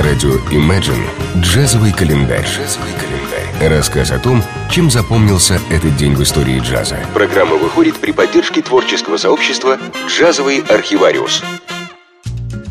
На радио Imagine джазовый календарь. Джазовый календарь. Рассказ о том, чем запомнился этот день в истории джаза. Программа выходит при поддержке творческого сообщества «Джазовый архивариус».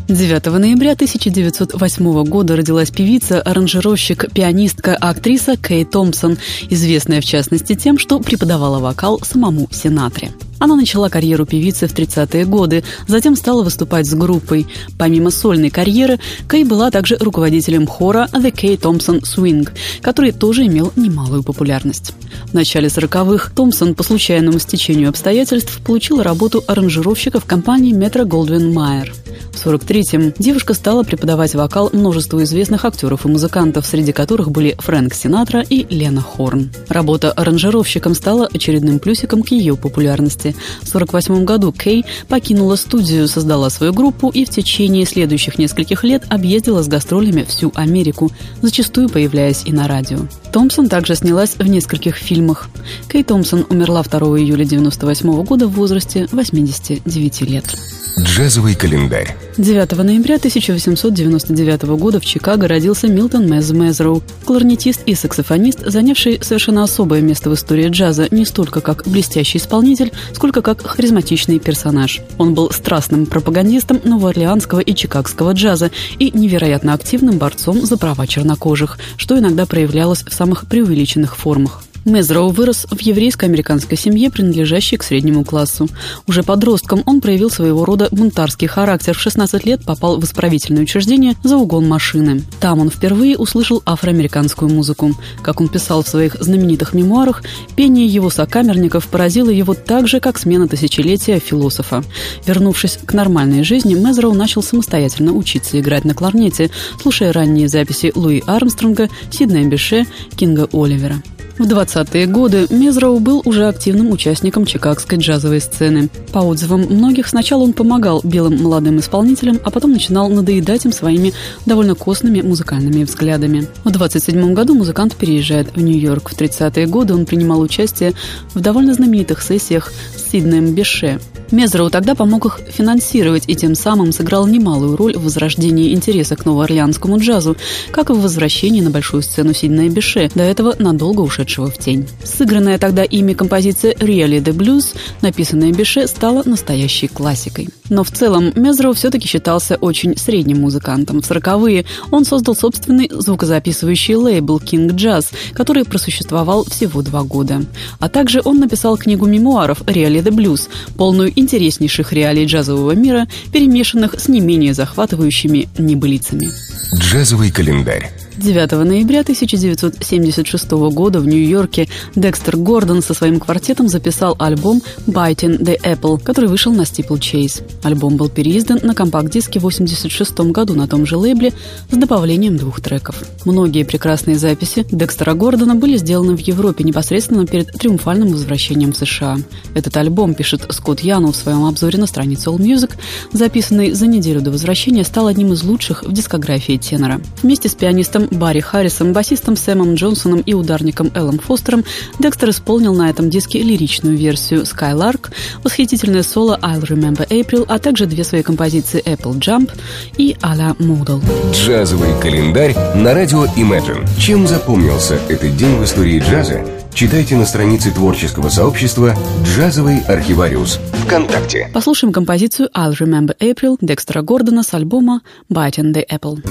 9 ноября 1908 года родилась певица, аранжировщик, пианистка, актриса Кей Томпсон, известная в частности тем, что преподавала вокал самому Синатре. Она начала карьеру певицы в 30-е годы, затем стала выступать с группой. Помимо сольной карьеры, Кей была также руководителем хора The Kay Thompson Swing, который тоже имел немалую популярность. В начале 40-х Томпсон по случайному стечению обстоятельств получила работу аранжировщика в компании Metro Goldwyn Mayer. В 43-м девушка стала преподавать вокал множеству известных актеров и музыкантов, среди которых были Фрэнк Синатра и Лена Хорн. Работа аранжировщиком стала очередным плюсиком к ее популярности. В 1948 году Кей покинула студию, создала свою группу и в течение следующих нескольких лет объездила с гастролями всю Америку, зачастую появляясь и на радио. Томпсон также снялась в нескольких фильмах. Кей Томпсон умерла 2 июля 1998 года в возрасте 89 лет. Джазовый календарь. 9 ноября 1899 года в Чикаго родился Милтон Мез Мезроу, кларнетист и саксофонист, занявший совершенно особое место в истории джаза не столько как блестящий исполнитель, сколько как харизматичный персонаж. Он был страстным пропагандистом новоорлеанского и чикагского джаза и невероятно активным борцом за права чернокожих, что иногда проявлялось в самых преувеличенных формах. Мезроу вырос в еврейско-американской семье, принадлежащей к среднему классу. Уже подростком он проявил своего рода бунтарский характер. В 16 лет попал в исправительное учреждение за угон машины. Там он впервые услышал афроамериканскую музыку. Как он писал в своих знаменитых мемуарах, пение его сокамерников поразило его так же, как смена тысячелетия философа. Вернувшись к нормальной жизни, Мезроу начал самостоятельно учиться играть на кларнете, слушая ранние записи Луи Армстронга, Сиднея Беше, Кинга Оливера. В 20-е годы Мезроу был уже активным участником чикагской джазовой сцены. По отзывам многих, сначала он помогал белым молодым исполнителям, а потом начинал надоедать им своими довольно костными музыкальными взглядами. В 27 году музыкант переезжает в Нью-Йорк. В 30-е годы он принимал участие в довольно знаменитых сессиях с Сиднеем Беше. Мезроу тогда помог их финансировать и тем самым сыграл немалую роль в возрождении интереса к новоорлеанскому джазу, как и в возвращении на большую сцену Сиднея Беше, до этого надолго ушедшего в тень. Сыгранная тогда ими композиция «Really the Blues», написанная Беше, стала настоящей классикой. Но в целом Мезроу все-таки считался очень средним музыкантом. В сороковые он создал собственный звукозаписывающий лейбл King Jazz, который просуществовал всего два года. А также он написал книгу мемуаров «Really the Blues», полную интереснейших реалий джазового мира, перемешанных с не менее захватывающими небылицами. Джазовый календарь. 9 ноября 1976 года в Нью-Йорке Декстер Гордон со своим квартетом записал альбом «Biting the Apple», который вышел на Steeple Chase. Альбом был переиздан на компакт-диске в 1986 году на том же лейбле с добавлением двух треков. Многие прекрасные записи Декстера Гордона были сделаны в Европе непосредственно перед триумфальным возвращением в США. Этот альбом, пишет Скотт Яну в своем обзоре на странице All Music, записанный за неделю до возвращения, стал одним из лучших в дискографии тенора. Вместе с пианистом Барри Харрисом, басистом Сэмом Джонсоном и ударником Эллом Фостером Декстер исполнил на этом диске лиричную версию «Skylark», восхитительное соло «I'll Remember April», а также две свои композиции «Apple Jump» и «A la Moodle». Джазовый календарь на радио Imagine. Чем запомнился этот день в истории джаза? Читайте на странице творческого сообщества «Джазовый архивариус» ВКонтакте. Послушаем композицию «I'll Remember April» Декстера Гордона с альбома «Biting the Apple».